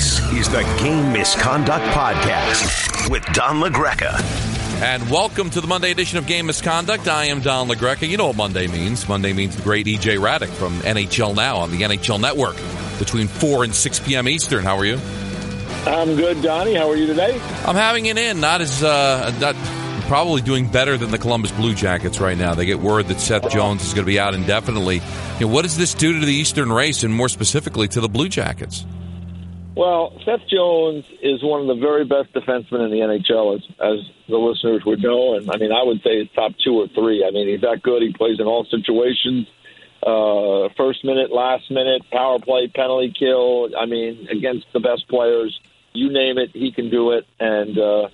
This is the Game Misconduct Podcast with Don LaGreca. And welcome to the Monday edition of Game Misconduct. I am Don LaGreca. You know what Monday means. Monday means the great EJ Hradek from NHL Now on the NHL Network between 4 and 6 p.m. Eastern. How are you? I'm good, Donnie. How are you today? I'm having it in. Not as, uh, not probably doing better than the Columbus Blue Jackets right now. They get word that Seth Jones is going to be out indefinitely. You know, what does this do to the Eastern race and more specifically to the Blue Jackets? Well, Seth Jones is one of the very best defensemen in the NHL, as, as the listeners would know. And I mean, I would say he's top two or three. I mean, he's that good. He plays in all situations. Uh, first minute, last minute, power play, penalty kill. I mean, against the best players, you name it, he can do it. And uh,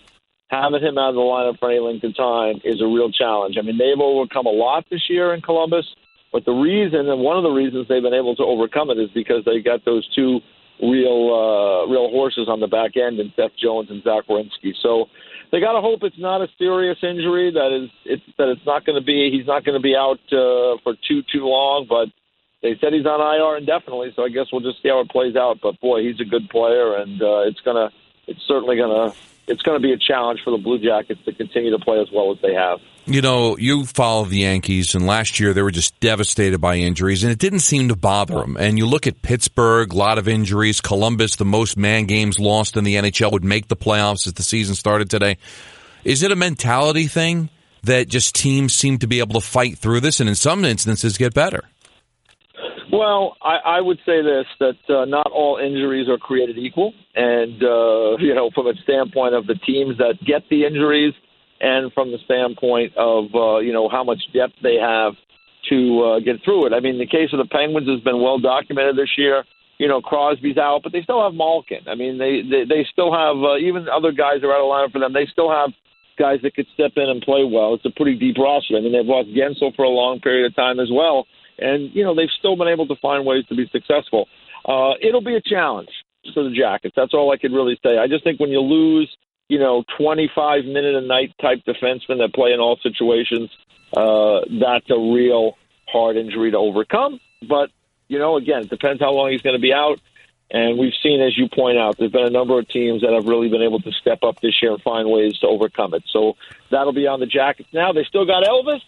having him out of the lineup for any length of time is a real challenge. I mean, they've overcome a lot this year in Columbus, but the reason and one of the reasons they've been able to overcome it is because they got those two real uh, real horses on the back end in Seth Jones and Zach Werenski. So they got to hope it's not a serious injury. That is, it's that it's not going to be. He's not going to be out uh, for too too long, but. They said he's on IR indefinitely, so I guess we'll just see how it plays out. But boy, he's a good player, and uh, it's gonna, it's certainly gonna it's going to be a challenge for the Blue Jackets to continue to play as well as they have. You know, you follow the Yankees, and last year they were just devastated by injuries, and it didn't seem to bother them. And you look at Pittsburgh, a lot of injuries. Columbus, the most man games lost in the NHL, would make the playoffs as the season started today. Is it a mentality thing that just teams seem to be able to fight through this, and in some instances get better? Well, I, I would say this: that uh, not all injuries are created equal, and uh, you know, from a standpoint of the teams that get the injuries, and from the standpoint of uh, you know how much depth they have to uh, get through it. I mean, the case of the Penguins has been well documented this year. You know, Crosby's out, but they still have Malkin. I mean, they they, they still have uh, even other guys are out of line for them. They still have guys that could step in and play well. It's a pretty deep roster. I mean, they've lost Guentzel for a long period of time as well and you know they've still been able to find ways to be successful. Uh, it'll be a challenge for the Jackets. That's all I could really say. I just think when you lose, you know, 25 minute a night type defensemen that play in all situations, uh, that's a real hard injury to overcome. But you know, again, it depends how long he's going to be out. And we've seen, as you point out, there's been a number of teams that have really been able to step up this year and find ways to overcome it. So that'll be on the Jackets now. They still got Elvis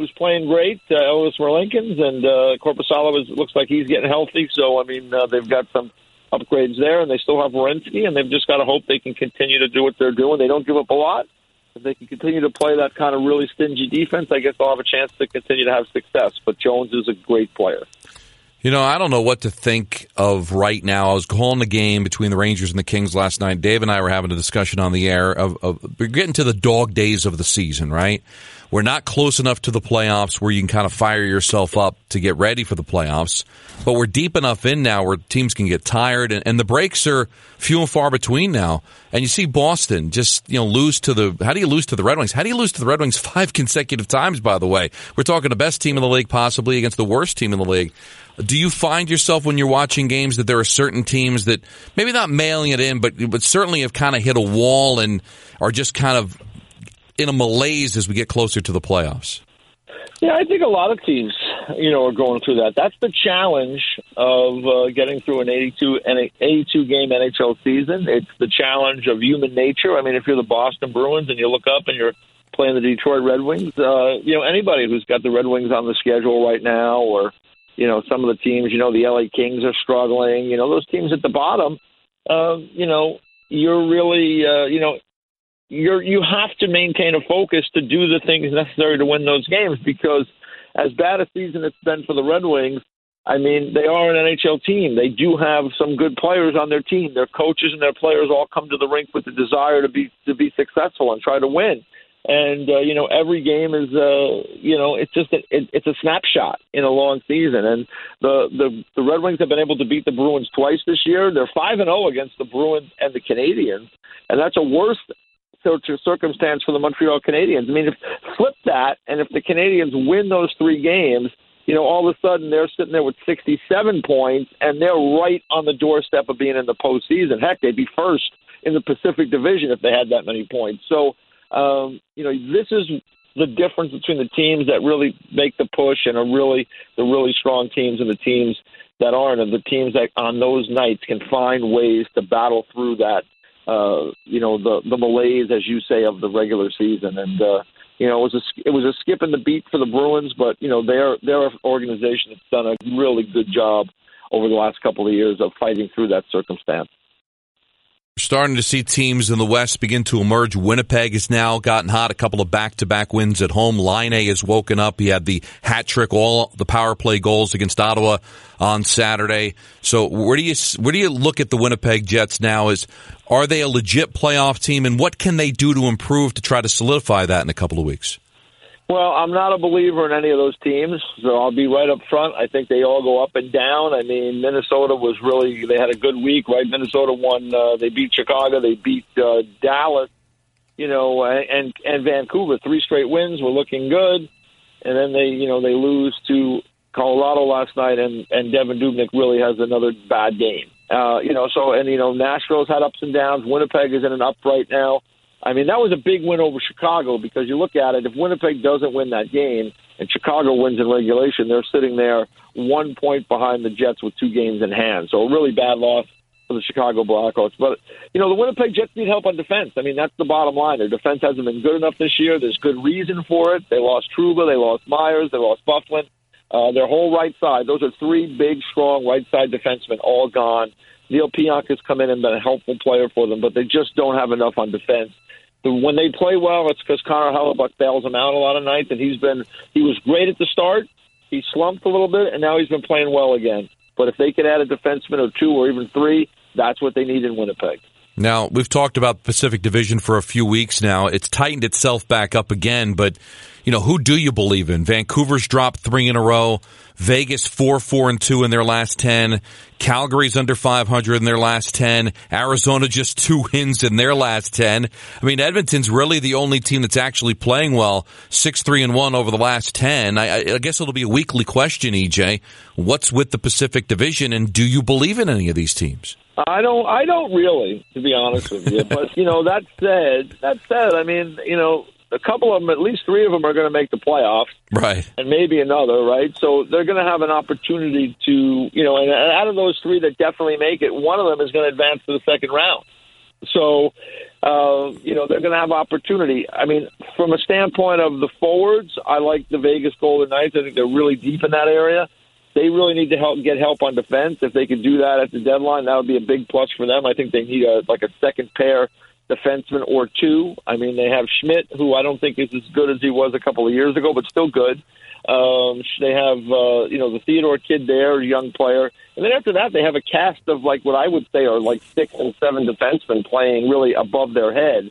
who's playing great, uh, Elvis Merzlikins, and uh, Korpisalo is, looks like he's getting healthy. So I mean, uh, they've got some upgrades there, and they still have Werenski, and they've just got to hope they can continue to do what they're doing. They don't give up a lot. If they can continue to play that kind of really stingy defense, I guess they'll have a chance to continue to have success. But Jones is a great player. You know, I don't know what to think of right now. I was calling the game between the Rangers and the Kings last night. Dave and I were having a discussion on the air of, of we're getting to the dog days of the season, right? We're not close enough to the playoffs where you can kind of fire yourself up to get ready for the playoffs, but we're deep enough in now where teams can get tired and, and the breaks are few and far between now. And you see Boston just, you know, lose to the, how do you lose to the Red Wings? How do you lose to the Red Wings five consecutive times, by the way? We're talking the best team in the league possibly against the worst team in the league. Do you find yourself when you're watching games that there are certain teams that maybe not mailing it in, but but certainly have kind of hit a wall and are just kind of in a malaise as we get closer to the playoffs? Yeah, I think a lot of teams, you know, are going through that. That's the challenge of uh, getting through an 82 an 82 game NHL season. It's the challenge of human nature. I mean, if you're the Boston Bruins and you look up and you're playing the Detroit Red Wings, uh, you know, anybody who's got the Red Wings on the schedule right now, or you know, some of the teams, you know, the LA Kings are struggling. You know, those teams at the bottom, uh, you know, you're really, uh, you know, you're you have to maintain a focus to do the things necessary to win those games because as bad a season it's been for the Red Wings, I mean, they are an NHL team. They do have some good players on their team. Their coaches and their players all come to the rink with the desire to be to be successful and try to win. And uh, you know, every game is uh, you know, it's just a, it, it's a snapshot in a long season. And the the the Red Wings have been able to beat the Bruins twice this year. They're five and zero oh against the Bruins and the Canadiens and that's a worse circumstance for the Montreal Canadiens. I mean, if flip that, and if the Canadiens win those three games, you know, all of a sudden they're sitting there with 67 points, and they're right on the doorstep of being in the postseason. Heck, they'd be first in the Pacific Division if they had that many points. So, um, you know, this is the difference between the teams that really make the push and are really the really strong teams and the teams that aren't, and the teams that on those nights can find ways to battle through that, uh, you know, the the malaise, as you say, of the regular season. And uh, you know, it was a it was a skip in the beat for the Bruins, but you know, they're they're an organization that's done a really good job over the last couple of years of fighting through that circumstance starting to see teams in the West begin to emerge. Winnipeg has now gotten hot, a couple of back to back wins at home. Laine has woken up. He had the hat trick, all the power play goals against Ottawa on Saturday. So where do you, where do you look at the Winnipeg Jets now is, are they a legit playoff team and what can they do to improve to try to solidify that in a couple of weeks? Well, I'm not a believer in any of those teams, so I'll be right up front. I think they all go up and down. I mean, Minnesota was really they had a good week, right? Minnesota won. Uh, they beat Chicago. They beat uh, Dallas. You know, and and Vancouver three straight wins were looking good, and then they you know they lose to Colorado last night, and and Devan Dubnyk really has another bad game. Uh, you know, so and you know Nashville's had ups and downs. Winnipeg is in an up right now. I mean, that was a big win over Chicago because you look at it, if Winnipeg doesn't win that game and Chicago wins in regulation, they're sitting there one point behind the Jets with two games in hand. So a really bad loss for the Chicago Blackhawks. But, you know, the Winnipeg Jets need help on defense. I mean, that's the bottom line. Their defense hasn't been good enough this year. There's good reason for it. They lost Trouba, they lost Myers, they lost Byfuglien. Uh, their whole right side, those are three big, strong right side defensemen, all gone. Neal Pionk has come in and been a helpful player for them, but they just don't have enough on defense when they play well, it's because Connor Hellebuyck bails them out a lot of nights, and he's been he was great at the start. He slumped a little bit, and now he's been playing well again. But if they could add a defenseman or two or even three, that's what they need in Winnipeg. Now, we've talked about the Pacific Division for a few weeks now. It's tightened itself back up again, but you know, who do you believe in? Vancouver's dropped 3 in a row. Vegas 4 4 and 2 in their last 10. Calgary's under 500 in their last 10. Arizona just two wins in their last 10. I mean, Edmonton's really the only team that's actually playing well, 6 3 and 1 over the last 10. I, I guess it'll be a weekly question, EJ. What's with the Pacific Division and do you believe in any of these teams? I don't. I don't really, to be honest with you. But you know, that said, that said, I mean, you know, a couple of them, at least three of them, are going to make the playoffs, right? And maybe another, right? So they're going to have an opportunity to, you know, and out of those three that definitely make it, one of them is going to advance to the second round. So, uh, you know, they're going to have opportunity. I mean, from a standpoint of the forwards, I like the Vegas Golden Knights. I think they're really deep in that area. They really need to help get help on defense. If they could do that at the deadline, that would be a big plus for them. I think they need a like a second pair defenseman or two. I mean, they have Schmidt, who I don't think is as good as he was a couple of years ago, but still good. Um, they have, uh, you know, the Theodore kid there, young player. And then after that, they have a cast of, like, what I would say are like six and seven defensemen playing really above their head.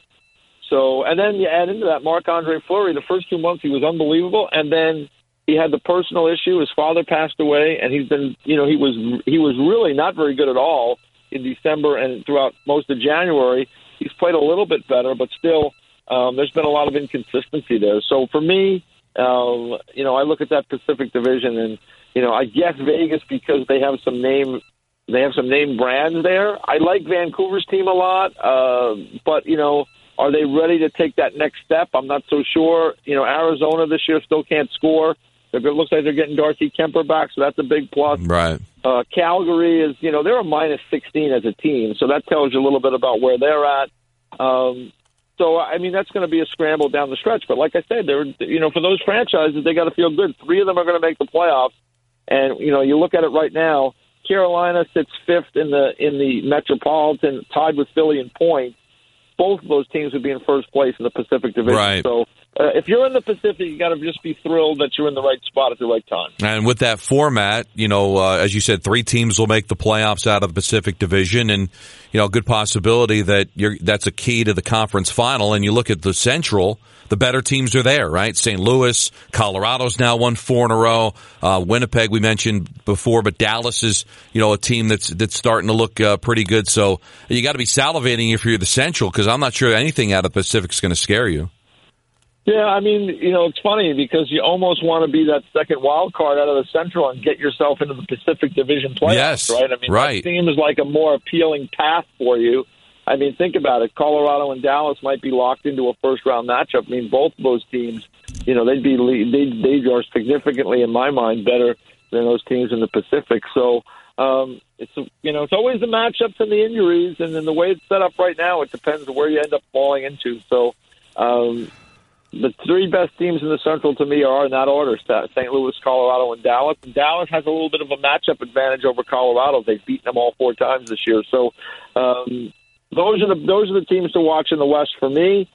So, and then you add into that Marc Andre Fleury. The first two months, he was unbelievable. And then he had the personal issue. His father passed away, and he's been, you know, he was he was really not very good at all in December and throughout most of January. He's played a little bit better, but still, um, there's been a lot of inconsistency there. So for me, um, you know, I look at that Pacific Division, and you know, I guess Vegas because they have some name, they have some name brands there. I like Vancouver's team a lot, uh, but you know, are they ready to take that next step? I'm not so sure. You know, Arizona this year still can't score. It looks like they're getting Darcy Kuemper back, so that's a big plus. Right. Uh, Calgary is, you know, they're a minus 16 as a team, so that tells you a little bit about where they're at. Um, so, I mean, that's going to be a scramble down the stretch. But like I said, they're, you know, for those franchises, they got to feel good. Three of them are going to make the playoffs, and you know, you look at it right now. Carolina sits fifth in the in the Metropolitan, tied with Philly in points. Both of those teams would be in first place in the Pacific Division. Right. So uh, if you're in the Pacific, you got to just be thrilled that you're in the right spot at the right time. And with that format, you know, uh, as you said, three teams will make the playoffs out of the Pacific Division, and you know, good possibility that you're that's a key to the conference final. And you look at the Central, the better teams are there, right? St. Louis, Colorado's now won four in a row. Uh, Winnipeg, we mentioned before, but Dallas is, you know, a team that's that's starting to look uh, pretty good. So you got to be salivating if you're the Central, because I'm not sure anything out of the Pacific is going to scare you. Yeah, I mean, you know, it's funny because you almost want to be that second wild card out of the Central and get yourself into the Pacific Division playoffs, yes, right? I mean, right. that seems like a more appealing path for you. I mean, think about it. Colorado and Dallas might be locked into a first round matchup. I mean, both of those teams, you know, they'd be they they are significantly, in my mind, better than those teams in the Pacific. So um, it's you know it's always the matchups and the injuries, and then the way it's set up right now, it depends on where you end up falling into. So um, the three best teams in the Central to me are in that order: St. Louis, Colorado, and Dallas. And Dallas has a little bit of a matchup advantage over Colorado. They've beaten them all four times this year. So um, those are the those are the teams to watch in the West for me.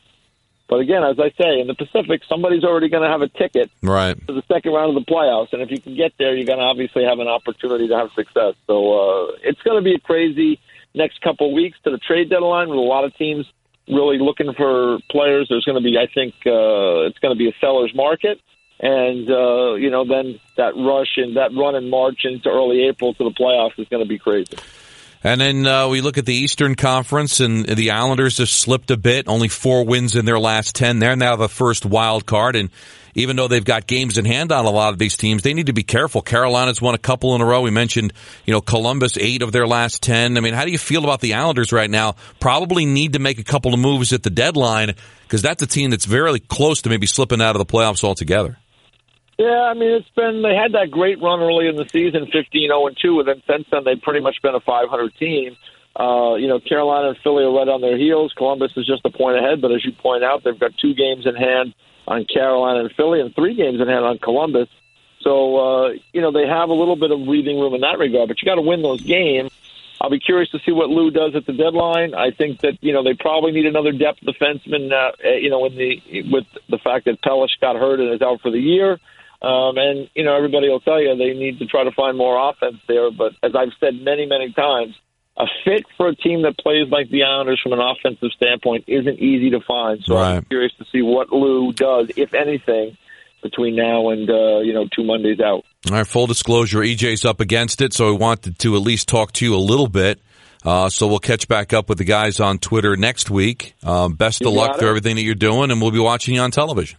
But again, as I say, in the Pacific, somebody's already going to have a ticket right. to the second round of the playoffs, and if you can get there, you're going to obviously have an opportunity to have success. So uh, it's going to be a crazy next couple of weeks to the trade deadline with a lot of teams really looking for players. There's going to be, I think, uh, it's going to be a seller's market. And, uh, you know, then that rush and that run in March into early April to the playoffs is going to be crazy. And then uh, we look at the Eastern Conference, and the Islanders have slipped a bit. Only four wins in their last ten. They're now the first wild card, and even though they've got games in hand on a lot of these teams, they need to be careful. Carolina's won a couple in a row. We mentioned, you know, Columbus eight of their last ten. I mean, how do you feel about the Islanders right now? Probably need to make a couple of moves at the deadline because that's a team that's very close to maybe slipping out of the playoffs altogether. Yeah, I mean it's been they had that great run early in the season, fifteen zero oh and two, and then since then they've pretty much been a five hundred team. Uh, you know, Carolina and Philly are right on their heels. Columbus is just a point ahead, but as you point out, they've got two games in hand on Carolina and Philly, and three games in hand on Columbus. So uh, you know they have a little bit of breathing room in that regard, but you got to win those games. I'll be curious to see what Lou does at the deadline. I think that you know they probably need another depth defenseman. Uh, you know, in the with the fact that Pelech got hurt and is out for the year. Um, and, you know, everybody will tell you they need to try to find more offense there. But as I've said many, many times, a fit for a team that plays like the Islanders from an offensive standpoint isn't easy to find. So right. I'm curious to see what Lou does, if anything, between now and, uh, you know, two Mondays out. All right, full disclosure, EJ's up against it, so we wanted to at least talk to you a little bit. Uh, so we'll catch back up with the guys on Twitter next week. Um, best you of luck to everything that you're doing, and we'll be watching you on television.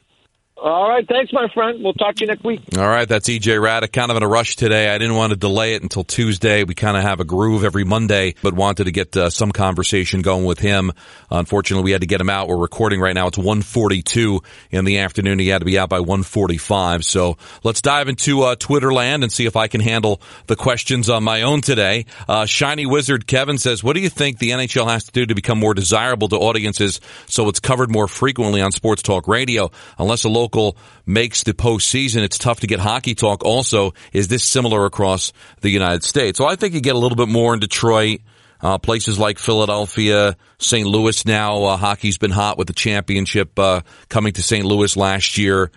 All right. Thanks, my friend. We'll talk to you next week. All right. That's EJ Hradek. Kind of in a rush today. I didn't want to delay it until Tuesday. We kind of have a groove every Monday, but wanted to get uh, some conversation going with him. Unfortunately, we had to get him out. We're recording right now. It's 142 in the afternoon. He had to be out by 145. So let's dive into uh, Twitter land and see if I can handle the questions on my own today. Uh, Shiny Wizard Kevin says, what do you think the NHL has to do to become more desirable to audiences so it's covered more frequently on sports talk radio? Unless a local local makes the postseason, it's tough to get hockey talk. Also, is this similar across the United States? So I think you get a little bit more in Detroit. Uh, places like Philadelphia, St. Louis now, uh, hockey's been hot with the championship uh, coming to St. Louis last year.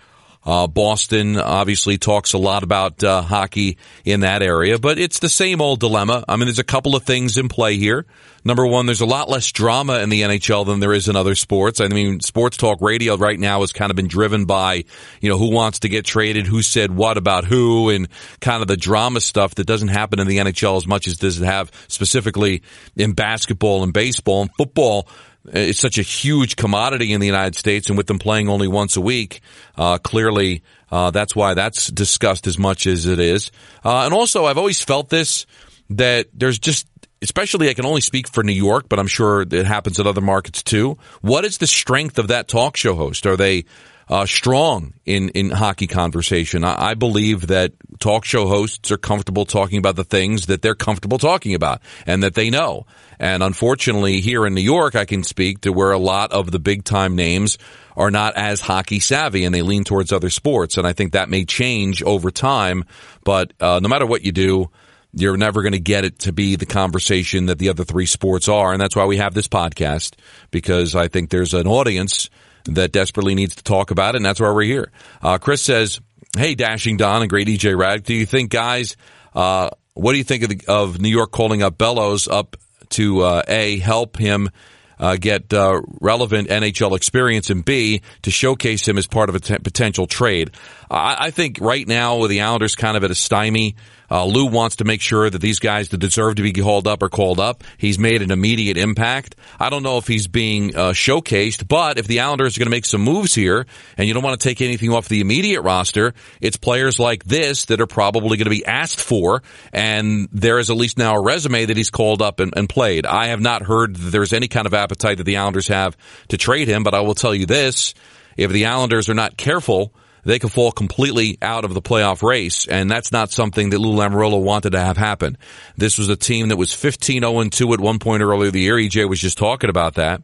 Uh, Boston obviously talks a lot about uh, hockey in that area, but it's the same old dilemma. I mean, there's a couple of things in play here. Number one, there's a lot less drama in the NHL than there is in other sports. I mean, sports talk radio right now has kind of been driven by, you know, who wants to get traded, who said what about who, and kind of the drama stuff that doesn't happen in the NHL as much as does it have specifically in basketball and baseball and football it's such a huge commodity in the United States, and with them playing only once a week, uh, clearly uh, that's why that's discussed as much as it is. Uh, and also, I've always felt this that there's just, especially I can only speak for New York, but I'm sure it happens in other markets too. What is the strength of that talk show host? Are they uh, strong in, in hockey conversation. I, I, believe that talk show hosts are comfortable talking about the things that they're comfortable talking about and that they know. And unfortunately, here in New York, I can speak to where a lot of the big time names are not as hockey savvy and they lean towards other sports. And I think that may change over time. But uh, no matter what you do, you're never going to get it to be the conversation that the other three sports are. And that's why we have this podcast because I think there's an audience that desperately needs to talk about it. And that's why we're here. Uh, Chris says, Hey, Dashing Don and great EJ Rad. Do you think guys, uh, what do you think of, the, of New York calling up Bellows up to uh, a help him uh, get uh, relevant NHL experience, and B to showcase him as part of a t- potential trade. I, I think right now with the Islanders kind of at a stymie. Uh, Lou wants to make sure that these guys that deserve to be called up are called up. He's made an immediate impact. I don't know if he's being uh, showcased, but if the Islanders are going to make some moves here, and you don't want to take anything off the immediate roster, it's players like this that are probably going to be asked for, and there is at least now a resume that he's called up and, and played. I have not heard there's any kind of appetite that the Islanders have to trade him, but I will tell you this: if the Islanders are not careful they could fall completely out of the playoff race, and that's not something that Lou Lamoriello wanted to have happen. This was a team that was 15-0-2 at one point earlier the year. EJ was just talking about that.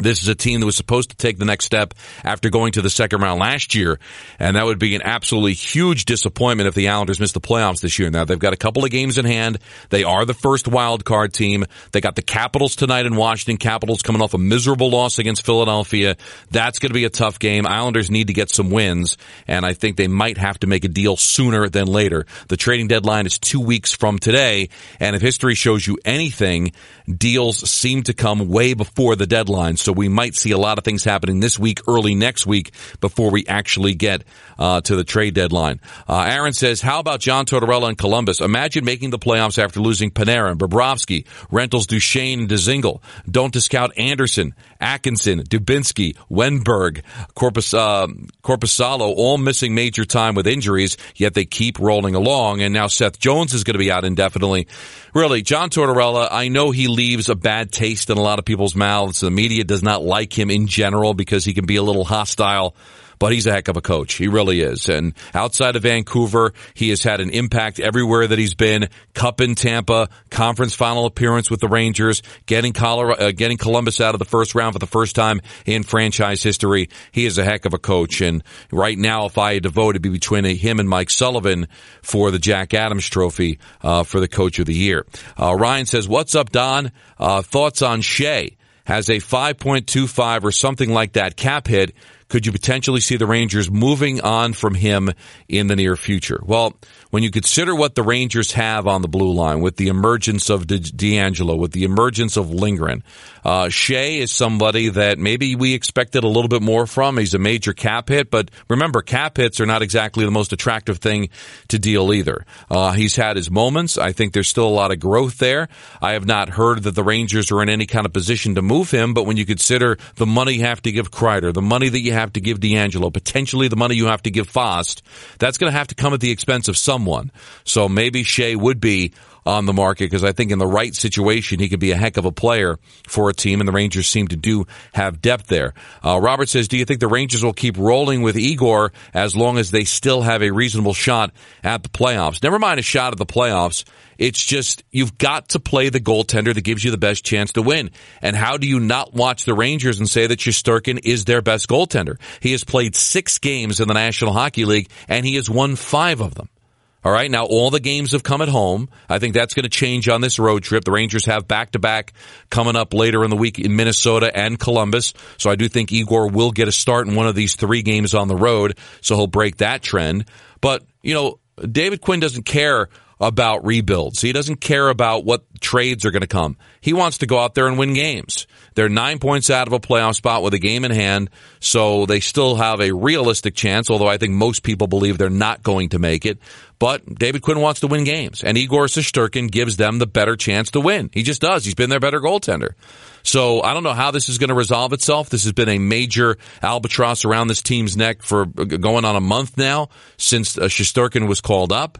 This is a team that was supposed to take the next step after going to the second round last year, and that would be an absolutely huge disappointment if the Islanders miss the playoffs this year. Now they've got a couple of games in hand. They are the first wild card team. They got the Capitals tonight in Washington. Capitals coming off a miserable loss against Philadelphia. That's going to be a tough game. Islanders need to get some wins, and I think they might have to make a deal sooner than later. The trading deadline is two weeks from today, and if history shows you anything, deals seem to come way before the deadline. So we might see a lot of things happening this week, early next week, before we actually get uh, to the trade deadline. Uh, Aaron says, "How about John Tortorella and Columbus? Imagine making the playoffs after losing Panarin, Bobrovsky, Rentals, Duchene, and Dzingel. Don't discount Anderson, Atkinson, Dubinsky, Wenberg, Corpus, uh, Korpisalo, all missing major time with injuries. Yet they keep rolling along. And now Seth Jones is going to be out indefinitely. Really, John Tortorella. I know he leaves a bad taste in a lot of people's mouths. The media does not like him in general because he can be a little hostile but he's a heck of a coach. He really is. And outside of Vancouver, he has had an impact everywhere that he's been. Cup in Tampa, conference final appearance with the Rangers, getting Colorado, uh, getting Columbus out of the first round for the first time in franchise history. He is a heck of a coach. And right now, if I had to vote, it'd be between him and Mike Sullivan for the Jack Adams Trophy uh, for the Coach of the Year. Uh, Ryan says, "What's up, Don? Uh, thoughts on Skjei?" Has a 5.25 or something like that cap hit could you potentially see the Rangers moving on from him in the near future? Well, when you consider what the Rangers have on the blue line with the emergence of DeAngelo, with the emergence of Lindgren, uh, Skjei is somebody that maybe we expected a little bit more from. He's a major cap hit, but remember, cap hits are not exactly the most attractive thing to deal either. Uh, he's had his moments. I think there's still a lot of growth there. I have not heard that the Rangers are in any kind of position to move him, but when you consider the money you have to give Kreider, the money that you have to give DeAngelo, potentially the money you have to give Fast, that's going to have to come at the expense of someone. So maybe Skjei would be on the market because I think in the right situation he could be a heck of a player for a team, and the Rangers seem to do have depth there. Uh, Robert says, "Do you think the Rangers will keep rolling with Igor as long as they still have a reasonable shot at the playoffs? Never mind a shot at the playoffs." It's just you've got to play the goaltender that gives you the best chance to win. And how do you not watch the Rangers and say that Shesterkin is their best goaltender? He has played six games in the National Hockey League and he has won five of them. All right. Now all the games have come at home. I think that's going to change on this road trip. The Rangers have back to back coming up later in the week in Minnesota and Columbus. So I do think Igor will get a start in one of these three games on the road. So he'll break that trend. But, you know, David Quinn doesn't care about rebuilds. He doesn't care about what trades are going to come. He wants to go out there and win games. They're nine points out of a playoff spot with a game in hand, so they still have a realistic chance, although I think most people believe they're not going to make it. But David Quinn wants to win games, and Igor Shesterkin gives them the better chance to win. He just does. He's been their better goaltender. So I don't know how this is going to resolve itself. This has been a major albatross around this team's neck for going on a month now since uh, Shesterkin was called up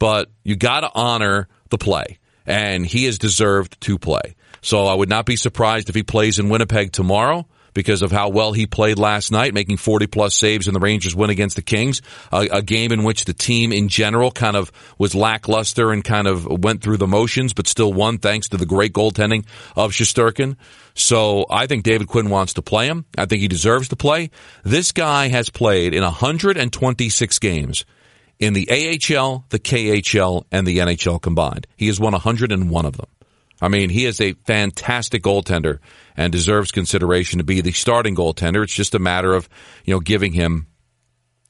but you got to honor the play, and he has deserved to play. So I would not be surprised if he plays in Winnipeg tomorrow because of how well he played last night, making 40 plus saves in the Rangers win against the Kings, a, a, game in which the team in general kind of was lackluster and kind of went through the motions, but still won thanks to the great goaltending of Shesterkin. So I think David Quinn wants to play him. I think he deserves to play. This guy has played in 126 games in the AHL, the KHL, and the NHL combined. He has won 101 of them. I mean, he is a fantastic goaltender and deserves consideration to be the starting goaltender. It's just a matter of, you know, giving him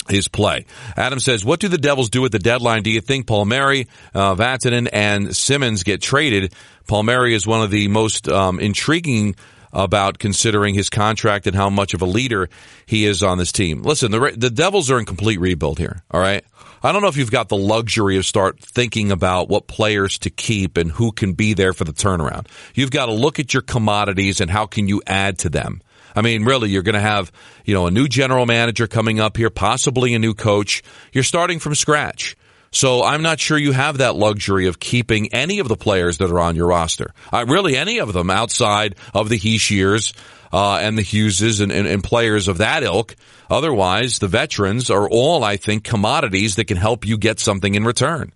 his play. Adam says, what do the Devils do at the deadline? Do you think Palmieri, uh, Vatanen, and Simmonds get traded? Palmieri is one of the most um, intriguing about considering his contract and how much of a leader he is on this team. Listen, the, the Devils are in complete rebuild here. All right. I don't know if you've got the luxury of start thinking about what players to keep and who can be there for the turnaround. You've got to look at your commodities and how can you add to them. I mean, really, you're going to have, you know, a new general manager coming up here, possibly a new coach. You're starting from scratch. So I'm not sure you have that luxury of keeping any of the players that are on your roster. Uh, really, any of them outside of the Hischiers uh, and the Hugheses and, and, and players of that ilk. Otherwise, the veterans are all, I think, commodities that can help you get something in return.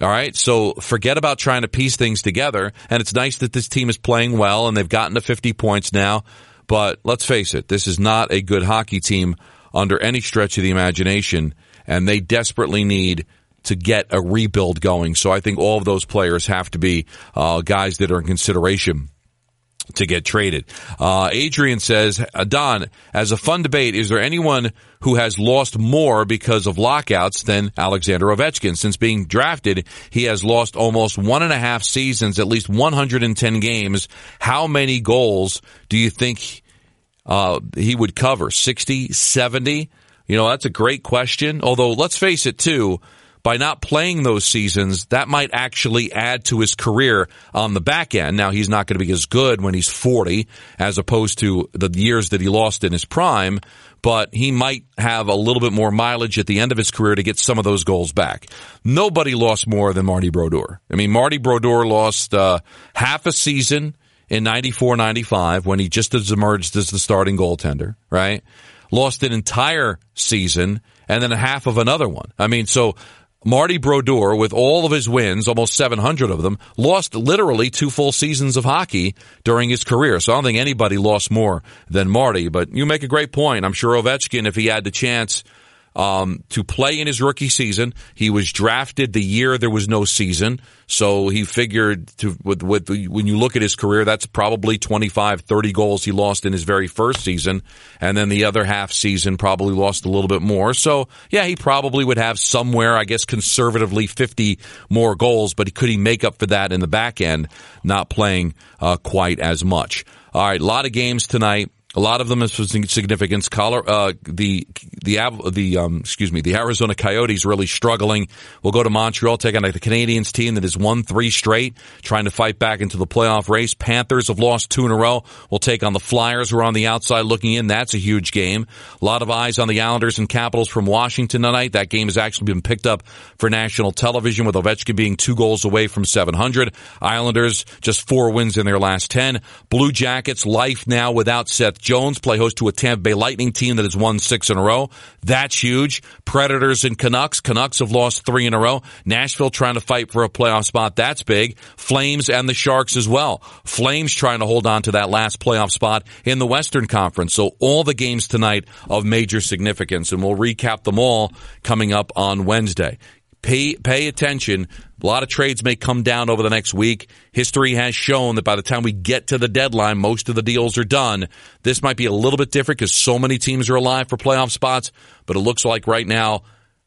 All right. So forget about trying to piece things together. And it's nice that this team is playing well and they've gotten to 50 points now. But let's face it, this is not a good hockey team under any stretch of the imagination. And they desperately need to get a rebuild going. So I think all of those players have to be uh, guys that are in consideration to get traded. Uh, Adrian says, uh, Don, as a fun debate, is there anyone who has lost more because of lockouts than Alexander Ovechkin? Since being drafted, he has lost almost one and a half seasons, at least 110 games. How many goals do you think uh, he would cover? 60, 70? You know, that's a great question. Although, let's face it, too, by not playing those seasons, that might actually add to his career on the back end. Now, he's not going to be as good when he's 40 as opposed to the years that he lost in his prime, but he might have a little bit more mileage at the end of his career to get some of those goals back. Nobody lost more than Marty Brodeur. I mean, Marty Brodeur lost uh, half a season in 94 95 when he just emerged as the starting goaltender, right? Lost an entire season and then a half of another one. I mean, so Marty Brodeur, with all of his wins, almost 700 of them, lost literally two full seasons of hockey during his career. So I don't think anybody lost more than Marty. But you make a great point. I'm sure Ovechkin, if he had the chance um, to play in his rookie season. He was drafted the year there was no season. So he figured to, with, with, when you look at his career, that's probably 25, 30 goals he lost in his very first season. And then the other half season probably lost a little bit more. So yeah, he probably would have somewhere, I guess, conservatively 50 more goals, but could he make up for that in the back end, not playing uh, quite as much? All right, a lot of games tonight. A lot of them of significance. Color, uh, the the the um, excuse me, the Arizona Coyotes really struggling. We'll go to Montreal, take on the Canadiens team that has won three straight, trying to fight back into the playoff race. Panthers have lost two in a row. We'll take on the Flyers, who are on the outside looking in. That's a huge game. A lot of eyes on the Islanders and Capitals from Washington tonight. That game has actually been picked up for national television, with Ovechkin being two goals away from 700. Islanders just four wins in their last ten. Blue Jackets life now without Seth Jones play host to a Tampa Bay Lightning team that has won six in a row. That's huge. Predators and Canucks. Canucks have lost three in a row. Nashville trying to fight for a playoff spot. That's big. Flames and the Sharks as well. Flames trying to hold on to that last playoff spot in the Western Conference. So all the games tonight of major significance and we'll recap them all coming up on Wednesday. Pay, pay attention. A lot of trades may come down over the next week. History has shown that by the time we get to the deadline, most of the deals are done. This might be a little bit different because so many teams are alive for playoff spots, but it looks like right now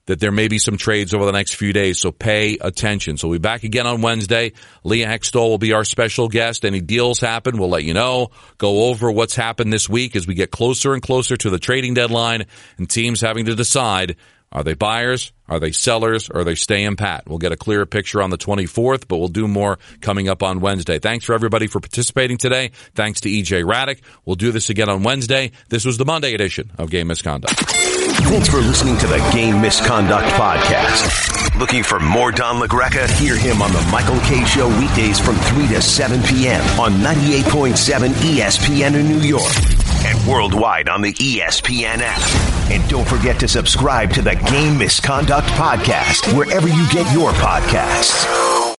that there may be some trades over the next few days, so pay attention. So we'll be back again on Wednesday. Leah Hextall will be our special guest. Any deals happen, we'll let you know. Go over what's happened this week as we get closer and closer to the trading deadline and teams having to decide are they buyers? Are they sellers? Or are they staying pat? We'll get a clearer picture on the 24th, but we'll do more coming up on Wednesday. Thanks for everybody for participating today. Thanks to EJ Hradek. We'll do this again on Wednesday. This was the Monday edition of Game Misconduct. Thanks for listening to the Game Misconduct Podcast. Looking for more Don LaGreca? Hear him on the Michael Kay Show weekdays from 3 to 7 p.m. on 98.7 ESPN in New York and worldwide on the ESPN app. And don't forget to subscribe to the Game Misconduct Podcast wherever you get your podcasts.